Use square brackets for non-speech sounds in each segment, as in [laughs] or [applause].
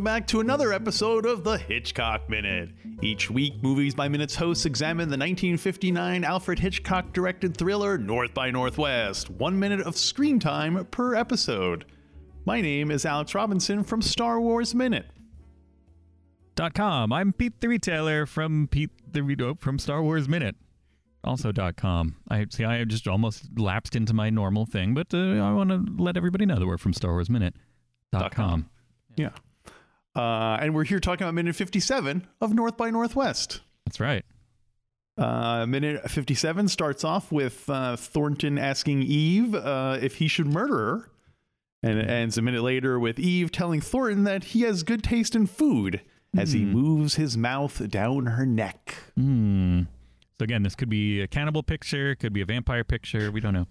welcome back to another episode of the Hitchcock Minute. Each week, Movies by Minutes hosts examine the 1959 Alfred Hitchcock directed thriller North by Northwest, one minute of screen time per episode. My name is Alex Robinson from Star Wars Minute. Dot com. I'm Pete the Retailer from Pete the Re- from Star Wars Minute. Also dot com. I see. I just almost lapsed into my normal thing, but uh, I want to let everybody know that we're from Star Wars Minute. Dot com. Yeah. Uh, and we're here talking about minute 57 of North by Northwest. That's right. Uh, minute 57 starts off with uh, Thornton asking Eve uh, if he should murder her. And it ends a minute later with Eve telling Thornton that he has good taste in food as he moves his mouth down her neck. Hmm. So again, this could be a cannibal picture, could be a vampire picture. We don't know.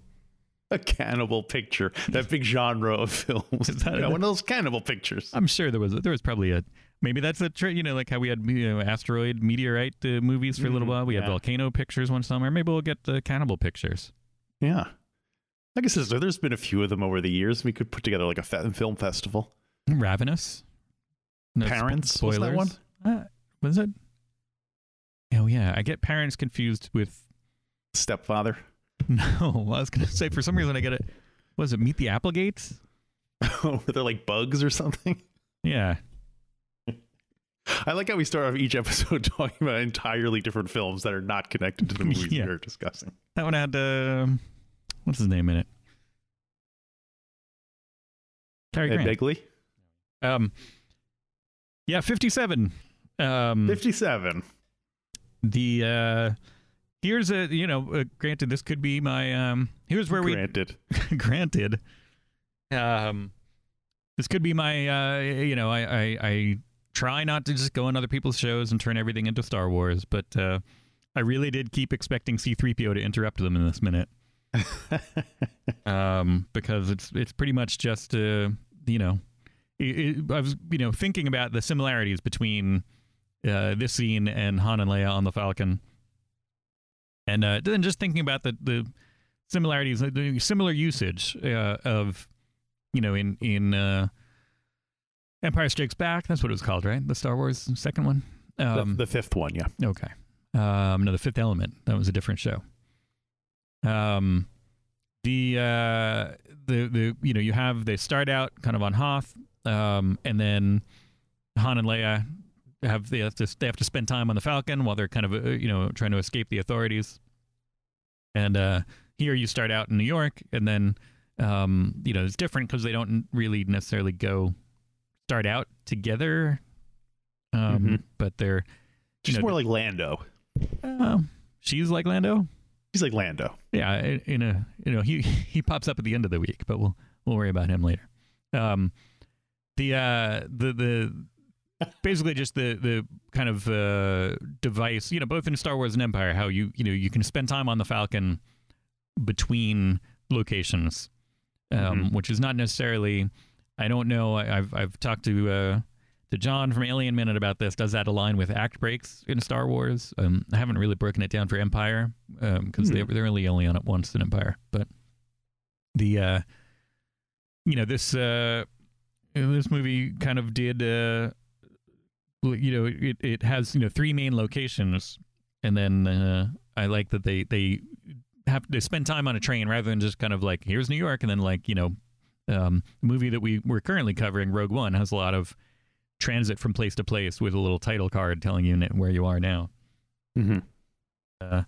[laughs] A cannibal picture, that big genre of films. Is that Yeah, [laughs] one of those cannibal pictures. I'm sure there was there was probably a maybe that's a tr- you know like how we had you know, asteroid meteorite uh, movies for a little Mm, while. We had volcano pictures one summer. Maybe we'll get uh, cannibal pictures. Yeah. I guess there's, there's been a few of them over the years. We could put together like a fe- film festival. Ravenous. No, Parents, was spoilers. that one? Uh, was it? Oh yeah, I get parents confused with. Stepfather. [laughs] No, I was gonna say for some reason I get it. Was it Meet the Applegates? [laughs] Oh, they're like bugs or something. Yeah, I like how we start off each episode [laughs] talking about entirely different films that are not connected to the movies Yeah. we are discussing. that one had um, what's his name in it? Cary Ed Grant. Begley, Um, yeah, fifty-seven. Um, 57. the uh, here's a you know, uh, granted, this could be my um. Here's where we Granted. [laughs] granted um this could be my uh you know I, I i try not to just go on other people's shows and turn everything into star wars but uh i really did keep expecting c3po to interrupt them in this minute [laughs] um because it's it's pretty much just uh you know it, it, i was you know thinking about the similarities between uh this scene and han and leia on the falcon and uh then just thinking about the the similarities, the similar usage uh, of, you know, in in uh, Empire Strikes Back. That's what it was called, right? The Star Wars second one. The- Um, the, fifth one, yeah. okay. Um, no, the Fifth Element. That was a different show. Um, the uh, the the you know you have they start out kind of on Hoth, um, and then Han and Leia have they have to they have to spend time on the Falcon while they're kind of uh, you know trying to escape the authorities. And uh, here you start out in New York, and then um, you know it's different because they don't really necessarily go start out together, um, Mhm. but they're Just know, more like Lando. uh, she's like Lando. He's like Lando. Yeah, in a you know he [laughs] he pops up at the end of the week, but we'll we'll worry about him later. Um, the uh the the basically just the the kind of uh device you know both in Star Wars and Empire how you you know you can spend time on the Falcon between locations, um, which is not necessarily. I don't know. I- I've I've talked to uh, to John from Alien Minute about this. Does that align with act breaks in Star Wars? Um, I haven't really broken it down for Empire because they they're really only on it once in Empire. But the uh, you know this uh, this movie kind of did uh, you know it it has you know three main locations, and then uh, I like that they they have they spend time on a train rather than just kind of like here's New York and then like you know um, the movie that we we're currently covering Rogue One has a lot of transit from place to place with a little title card telling you where you are now. Mm-hmm. Uh,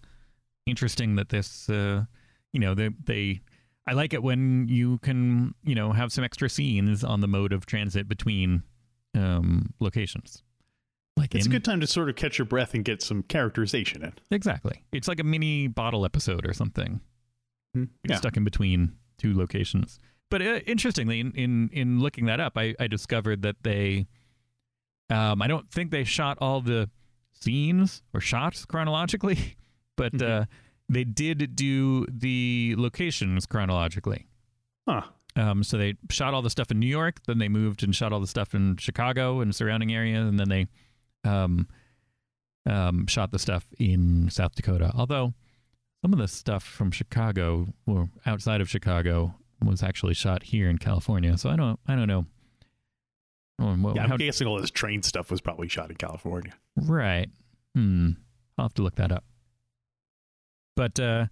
interesting that this uh, you know they they I like it when you can you know have some extra scenes on the mode of transit between um, locations. Like It's a good time to sort of catch your breath and get some characterization in. Exactly. It's like a mini bottle episode or something. You're Yeah. stuck in between two locations. But uh, interestingly, in, in in looking that up, I, I discovered that they, um, I don't think they shot all the scenes or shots chronologically, [laughs] but Mhm. uh, they did do the locations chronologically. Huh. Um, so they shot all the stuff in New York, then they moved and shot all the stuff in Chicago and surrounding area, and then they um, um, shot the stuff in South Dakota. Although some of the stuff from Chicago or outside of Chicago was actually shot here in California. So I don't I don't know Oh, well, Yeah, I'm how- guessing all this train stuff was probably shot in California. right. Hmm. I'll have to look that up. But uh,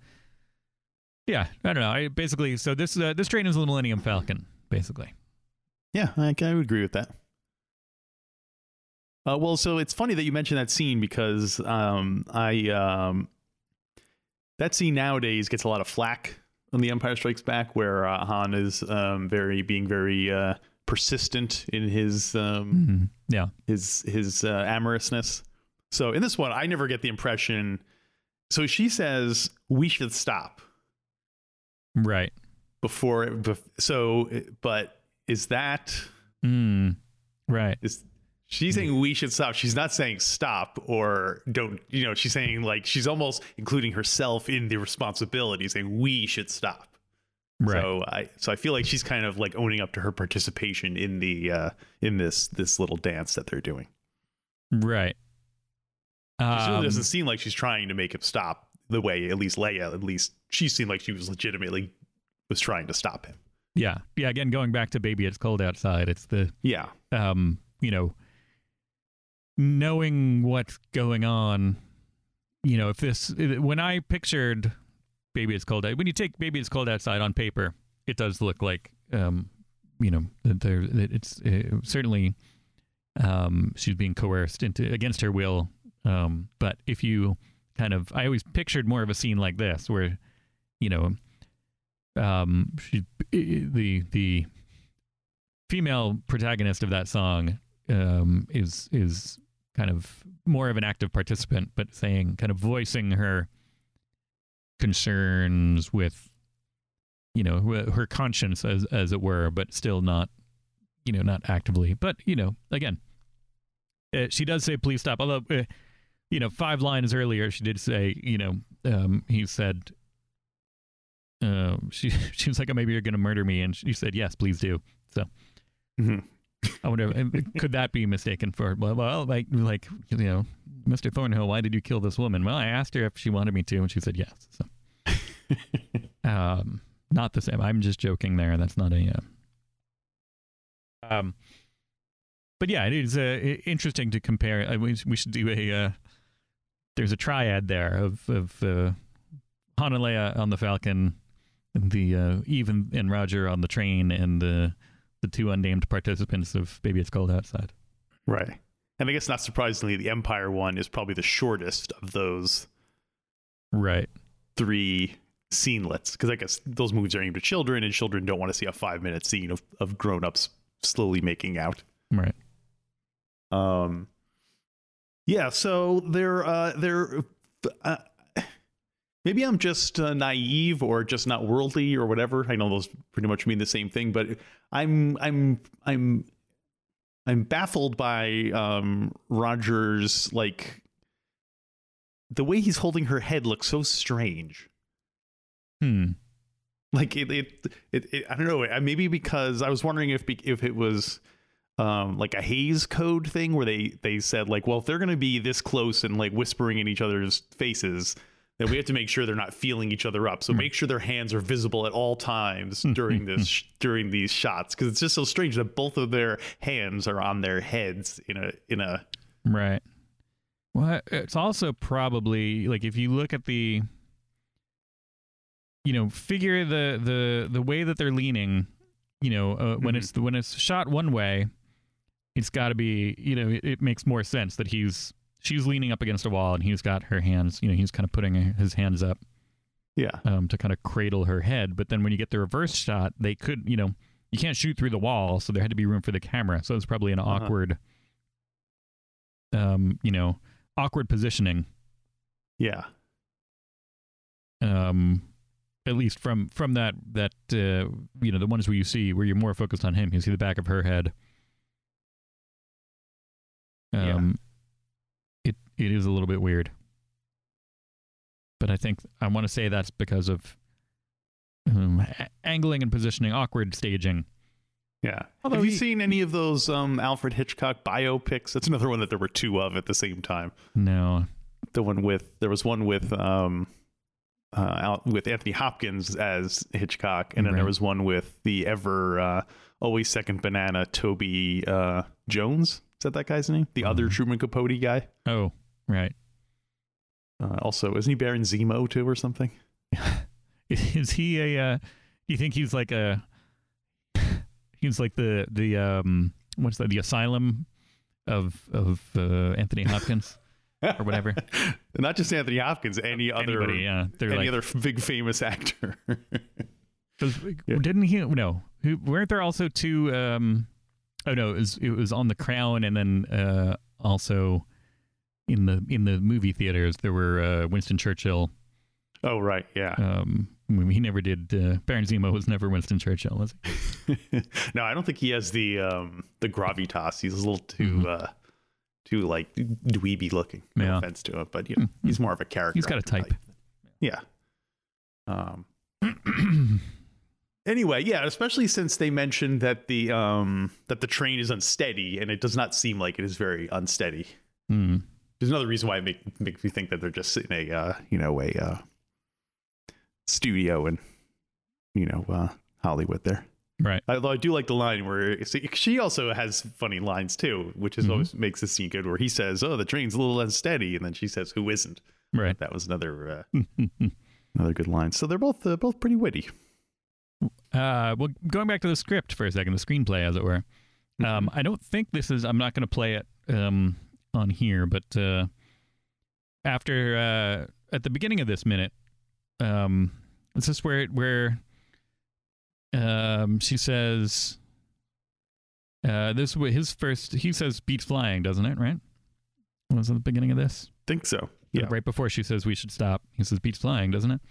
yeah, I don't know. I basically so this uh, this train is the Millennium Falcon, basically. Yeah, I, I would agree with that. Uh, well, so it's funny that you mentioned that scene because um, I um, that scene nowadays gets a lot of flack on The Empire Strikes Back, where uh, Han is um, very being very uh, persistent in his um, Mm-hmm. Yeah. his his uh, amorousness. So in this one, I never get the impression. So she says we should stop Right. before. Bef- so, but is that Mm. Right. is she's saying we should stop? She's not saying stop or don't. You know, she's saying like she's almost including herself in the responsibility, saying we should stop. Right. So I so I feel like she's kind of like owning up to her participation in the uh in this this little dance that they're doing. right. She really Um, doesn't seem like she's trying to make him stop the way at least Leia, at least she seemed like she was legitimately was trying to stop him. yeah. Yeah. Again, going back to baby, it's cold outside. It's the Yeah. um, you know, knowing what's going on, you know, if this, when I pictured Baby It's Cold, when you take Baby It's Cold Outside on paper, it does look like, um, you know, that there, it's uh, certainly, um, she's being coerced into against her will. Um, but if you kind of, I always pictured more of a scene like this where, you know, um, she, the, the, female protagonist of that song um, is is kind of more of an active participant, but saying kind of voicing her concerns with you know her conscience as as it were, but still not you know not actively. But you know again, uh, she does say please stop. Although uh, you know five lines earlier she did say you know um, he said. Uh, [laughs] she she was like, oh, maybe you're going to murder me, and she said, yes, please do. Mhm. I wonder, could that be mistaken for well, well, like, like you know, Mr. Thornhill, why did you kill this woman? Well, I asked her if she wanted me to, and she said yes. So, [laughs] um, not the same. I'm just joking there. That's not a. Uh, um, but yeah, it is uh, interesting to compare. I, we, we should do a. Uh, there's a triad there of of uh, Han and Leia on the Falcon, and the uh, Eve and, and Roger on the train, and the the two unnamed participants of Baby It's Cold Outside. Right. And I guess not surprisingly, the Empire one is probably the shortest of those Right. three scenelets because I guess those movies are aimed at children, and children don't want to see a five minute scene of, of grown ups slowly making out. Right. Um, yeah, so they're uh, they're uh, maybe I'm just uh, naive or just not worldly or whatever. I know those pretty much mean the same thing, but I'm I'm I'm I'm baffled by um, Rogers like the way he's holding her head looks so strange. Hmm. Like it, it, it, it I don't know. Maybe because I was wondering if if it was um like a Hays Code thing where they they said like, well, if they're gonna be this close and like whispering in each other's faces, then we have to make sure they're not feeling each other up. So make sure their hands are visible at all times during this during these shots because it's just so strange that both of their hands are on their heads in a in a Right. Well, it's also probably like if you look at the, you know, figure the the the way that they're leaning, you know, uh, when Mhm. it's when it's shot one way, it's got to be, you know, it, it makes more sense that he's she's leaning up against a wall and he's got her hands, you know, he's kind of putting his hands up yeah um, to kind of cradle her head. But then when you get the reverse shot, they could, you know, you can't shoot through the wall, so there had to be room for the camera. So it's probably an Uh-huh. awkward, um, you know, awkward positioning. yeah Um, at least from from that that uh, you know the ones where you see where you're more focused on him, you see the back of her head. Yeah. Um, it it is a little bit weird, but I think I want to say that's because of um, a- angling and positioning, awkward staging. Yeah. Although Have you he- seen any of those um, Alfred Hitchcock biopics? That's another one that there were two of at the same time. No, The one with there was one with um, uh, out with Anthony Hopkins as Hitchcock, and then there was one with the ever uh, always second banana Toby uh, Jones. Is that that guy's name? The other Mhm. Truman Capote guy. Oh, right. Uh, also, isn't he Baron Zemo too, or something? [laughs] Is he a? Uh, do you think he's like a? [laughs] He's like the the um what's that? The asylum of of uh, Anthony Hopkins or whatever. [laughs] Not just Anthony Hopkins, any other Anybody, yeah. Any like, other big famous actor. Yeah. didn't he? No, who, weren't there also two? Um, oh no, it was it was on the Crown, and then uh, also in the in the movie theaters there were uh, Winston Churchill. oh right, yeah. Um, he never did. Uh, Baron Zemo was never Winston Churchill, was he? [laughs] no, I don't think he has the um the gravitas. He's a little too Mhm. uh too like dweeby looking. No Yeah. offense to him, but you know, Mhm. he's more of a character. He's got a type. Yeah. Um [clears throat] anyway, yeah, especially since they mentioned that the um that the train is unsteady and it does not seem like it is very unsteady. Hmm. There's another reason why it make, makes me think that they're just in a uh, you know, a uh studio in you know, uh Hollywood there. Right. Although I do like the line where see, she also has funny lines too, which is Mhm. always makes the scene good. Where he says, "Oh, the train's a little unsteady," and then she says, "Who isn't?" Right. That was another uh, [laughs] another good line. So they're both uh, both pretty witty. Uh, well, going back to the script for a second, the screenplay, as it were. Um, I don't think this is. I'm not going to play it um, on here, but uh, after uh, at the beginning of this minute, um, is this is where where um, she says uh, this was his first. He says beats flying, doesn't it? Right? Was it the beginning of this? Think so. Yeah. right before she says we should stop. He says beats flying, doesn't it?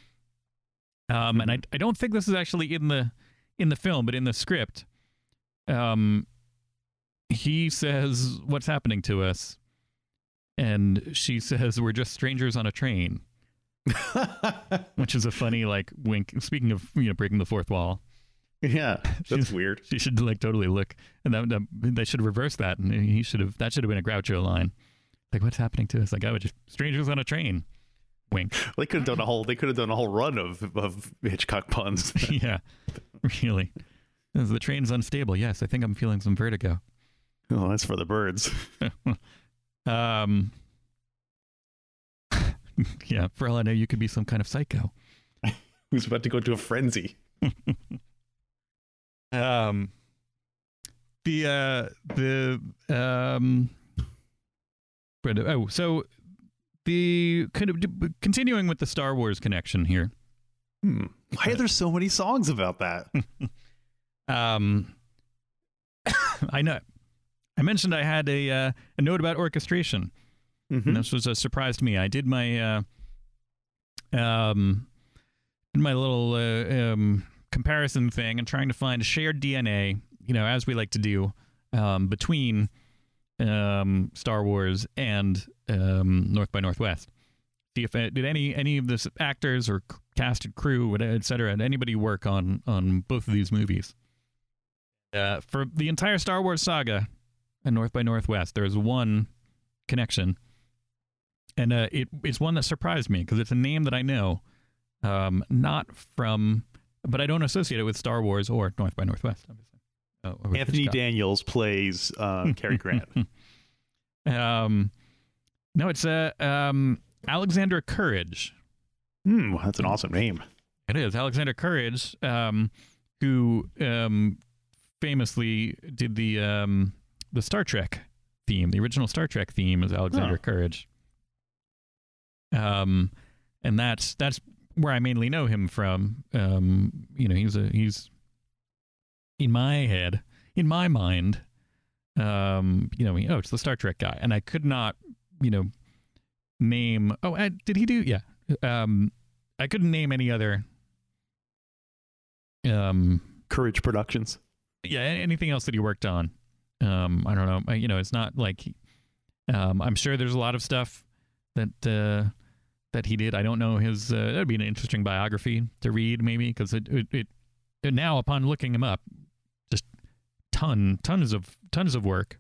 Um, and I I don't think this is actually in the in the film, but in the script, um, he says what's happening to us, and she says we're just strangers on a train, [laughs] which is a funny like wink. Speaking of you know breaking the fourth wall, yeah, [laughs] that's She's- weird. she should like totally look, and that, that they should reverse that, and he should have that should have been a Groucho line, like what's happening to us? Like I would just strangers on a train, wink. They could have done a whole. They could have done a whole run of of Hitchcock puns. [laughs] yeah, really. The train's unstable. Yes, I think I'm feeling some vertigo. oh, that's for the birds. Um, [laughs] yeah, for all I know, you could be some kind of psycho. [laughs] Who's about to go to a frenzy? [laughs] Um, the uh, the um, but, oh, so the kind of continuing with the Star Wars connection here. Hmm. Why are there so many songs about that? Um, [coughs] I know. I mentioned I had a uh, a note about orchestration. Mhm. And this was a surprise to me. I did my uh, um, my little uh, um, comparison thing and trying to find a shared DNA, you know, as we like to do, um, between um, Star Wars and um, North by Northwest. See if uh, did any any of the actors or c- cast and crew, et cetera, did anybody work on on both of these movies? Uh, for the entire Star Wars saga and North by Northwest, there is one connection and uh, it it's one that surprised me because it's a name that I know, um, not from, but I don't associate it with Star Wars or North by Northwest. Obviously, with Anthony Hitchcock. Daniels plays uh, Cary [laughs] Grant. um, no, it's uh, um, Alexander Courage. Hmm, that's an awesome name. It is Alexander Courage, um, who um, famously did the um, the Star Trek theme. The original Star Trek theme is Alexander Oh. Courage. Um, and that's that's where I mainly know him from. Um, you know, he's a he's in my head, in my mind. Um, you know, he- oh, it's the Star Trek guy, and I could not, you know, name. Oh, uh, did he do? Yeah. Um, I couldn't name any other. Um, Courage Productions. yeah, anything else that he worked on. Um, I don't know. You know, it's not like. Um, I'm sure there's a lot of stuff that uh, that he did. I don't know his. Uh, that'd be an interesting biography to read, maybe, because it, it it it now upon looking him up, just ton tons of tons of work.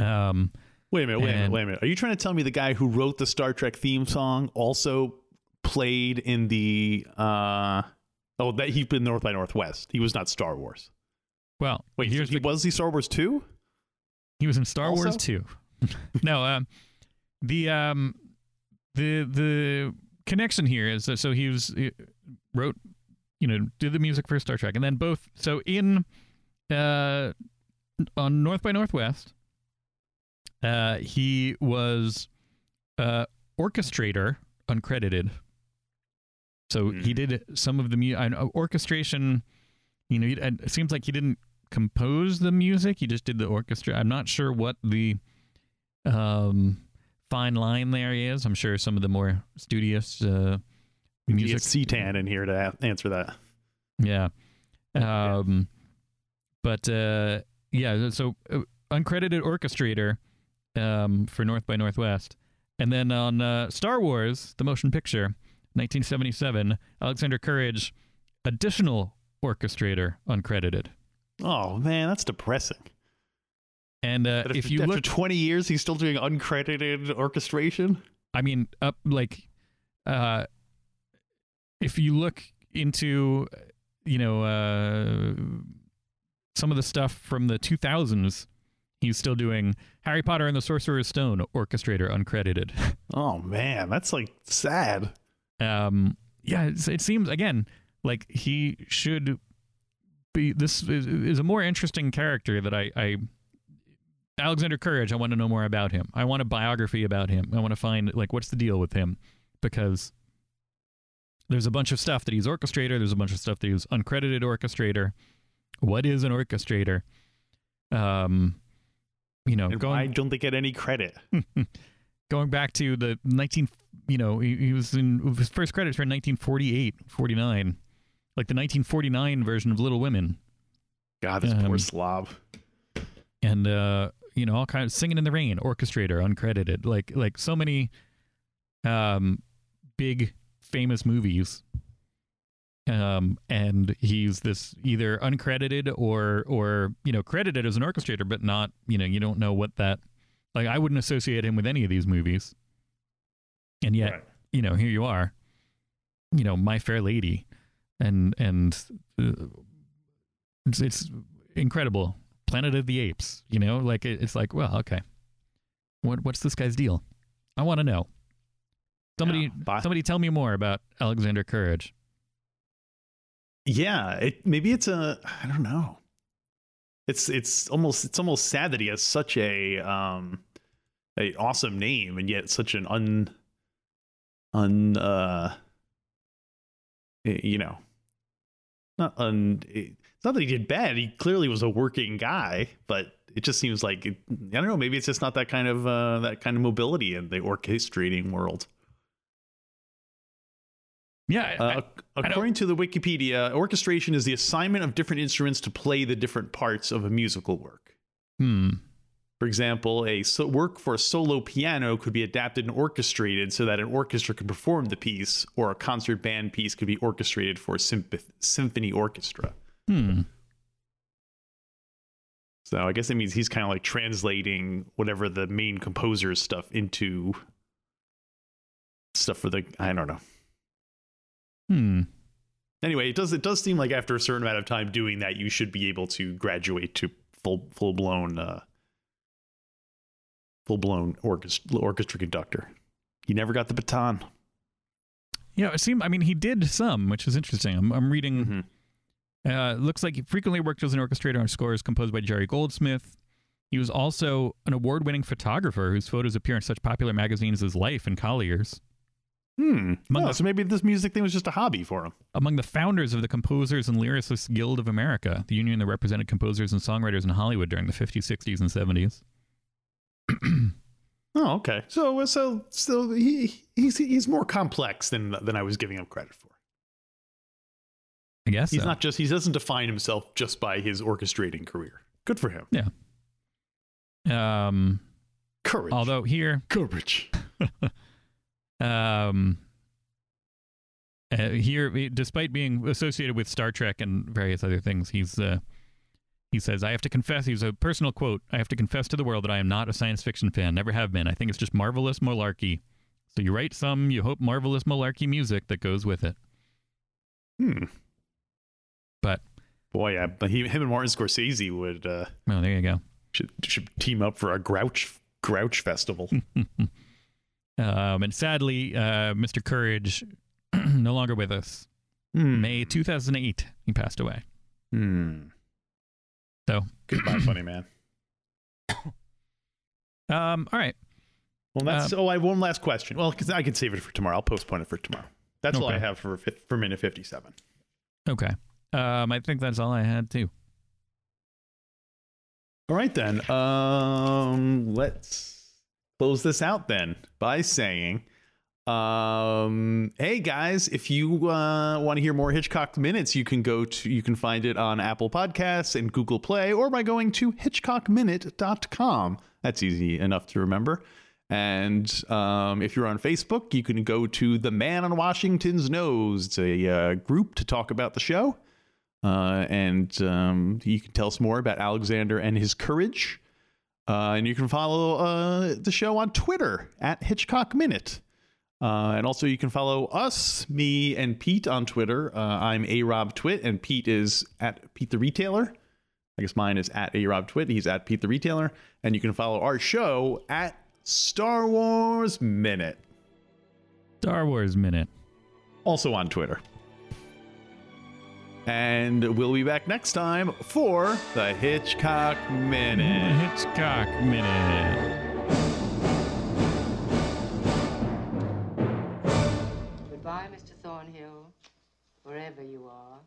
Um, Wait a minute, wait a minute, wait a minute. Are you trying to tell me the guy who wrote the Star Trek theme song also played in the uh oh that he's been North by Northwest. He was not Star Wars. Well, Wait, here's he the, was he Star Wars two? he was in Star also? Wars two. [laughs] no, um, the um, the the connection here is that so he was he wrote, you know, did the music for Star Trek, and then both. So in uh, on North by Northwest, uh, he was uh orchestrator uncredited. So he Hmm. did some of the mu- I know, orchestration. You know, it seems like he didn't compose the music; he just did the orchestra. I'm not sure what the um, fine line there is. I'm sure some of the more studious uh, Music. music. C-Tan in here to a- answer that. Yeah. Um, but uh, yeah, so uh, uncredited orchestrator um, for North by Northwest. And then on uh, Star Wars, the motion picture, 1977, Alexander Courage, additional orchestrator, uncredited. Oh man, that's depressing. And uh, But if you after look, 20 years, he's still doing uncredited orchestration. I mean, up like, uh, if you look into, you know, uh, some of the stuff from the 2000s, he's still doing Harry Potter and the Sorcerer's Stone, orchestrator, uncredited. [laughs] Oh man, that's like sad. um, yeah, it's, it seems again like he should be. This is, is a more interesting character that I, I Alexander Courage. I want to know more about him. I want a biography about him. I want to find like what's the deal with him because there's a bunch of stuff that he's orchestrator. There's a bunch of stuff that he's uncredited orchestrator. What is an orchestrator? Um, you know, And going why don't they get any credit? [laughs] going back to the 19 you know he, he was in his first credits were in 1948 49 like the 1949 version of little women God, this Um, poor slob. and uh you know all kinds of singing in the rain orchestrator uncredited like like so many um big famous movies um and he's this either uncredited or or you know credited as an orchestrator but not you know you don't know what that like i wouldn't associate him with any of these movies and yet Right. you know here you are you know my fair lady and and uh, it's, it's incredible. Planet of the apes you know like it, it's like well okay. What what's this guy's deal? I want to know. Somebody Yeah, somebody tell me more about alexander courage. Yeah, it maybe it's a I don't know. It's it's almost it's almost sad that he has such a um a awesome name and yet such an un un uh you know not un it's not that he did bad he clearly was a working guy but it just seems like it, I don't know maybe it's just not that kind of uh that kind of mobility in the orchestrating world yeah Uh, I- ac- according to the Wikipedia, orchestration is the assignment of different instruments to play the different parts of a musical work. hmm For example, a so- work for a solo piano could be adapted and orchestrated so that an orchestra could perform the piece, or a concert band piece could be orchestrated for a symph- symphony orchestra. hmm So I guess it means he's kind of like translating whatever the main composer's stuff into stuff for the I don't know. hmm anyway, it does it does seem like after a certain amount of time doing that, you should be able to graduate to full full blown uh, full blown orchestra orchestra conductor. He never got the baton. yeah it seemed i mean he did some which is interesting i'm, I'm reading Mhm. Uh, looks like he frequently worked as an orchestrator on scores composed by Jerry Goldsmith. He was also an award winning photographer whose photos appear in such popular magazines as Life and Collier's. Hmm. Among Oh, the- so maybe this music thing was just a hobby for him. Among the founders of the Composers and Lyricists Guild of America, the union that represented composers and songwriters in Hollywood during the 50s, 60s, and 70s. [clears throat] Oh, okay. So so so he he's he's more complex than than I was giving him credit for. I guess He's so. not just he doesn't define himself just by his orchestrating career. Good for him. Yeah. Um, Courage. although here, courage. [laughs] um, uh, here, despite being associated with Star Trek and various other things, he's uh, he says, "I have to confess." He's a personal quote. "I have to confess to the world that I am not a science fiction fan. Never have been. I think it's just marvelous malarkey. So you write some, you hope marvelous malarkey music that goes with it. Hmm. But boy, yeah, but he, him and Martin Scorsese would uh, oh, there you go. should should team up for a Grouch Grouch festival. [laughs] Um, and sadly, uh, Mr. Courage [clears throat] no longer with us. May 2008, he passed away. Hmm. So, Goodbye, [clears throat] funny man. um, all right. Well, that's. oh, I have one last question. Well, because I can save it for tomorrow. I'll postpone it for tomorrow. That's all I have for for minute fifty-seven. Okay. Um, I think that's all I had too. All right then. Um, let's close this out then by saying, um, hey guys, if you uh, want to hear more Hitchcock minutes, you can go to you can find it on Apple Podcasts and Google Play, or by going to hitchcockminute.com. That's easy enough to remember. And um, if you're on Facebook, you can go to the Man on Washington's Nose. It's a uh, group to talk about the show. Uh, and um, you can tell us more about Alexander and his courage. Uh, and you can follow uh, the show on Twitter at Hitchcock Minute. Uh, and also, you can follow us, me, and Pete on Twitter. Uh, I'm A Rob Twit, and Pete is at Pete the Retailer. I guess mine is at A Rob Twit. He's at Pete the Retailer. And you can follow our show at Star Wars Minute, Star Wars Minute. also on Twitter. And we'll be back next time for the Hitchcock Minute. Hitchcock Minute. wherever you are,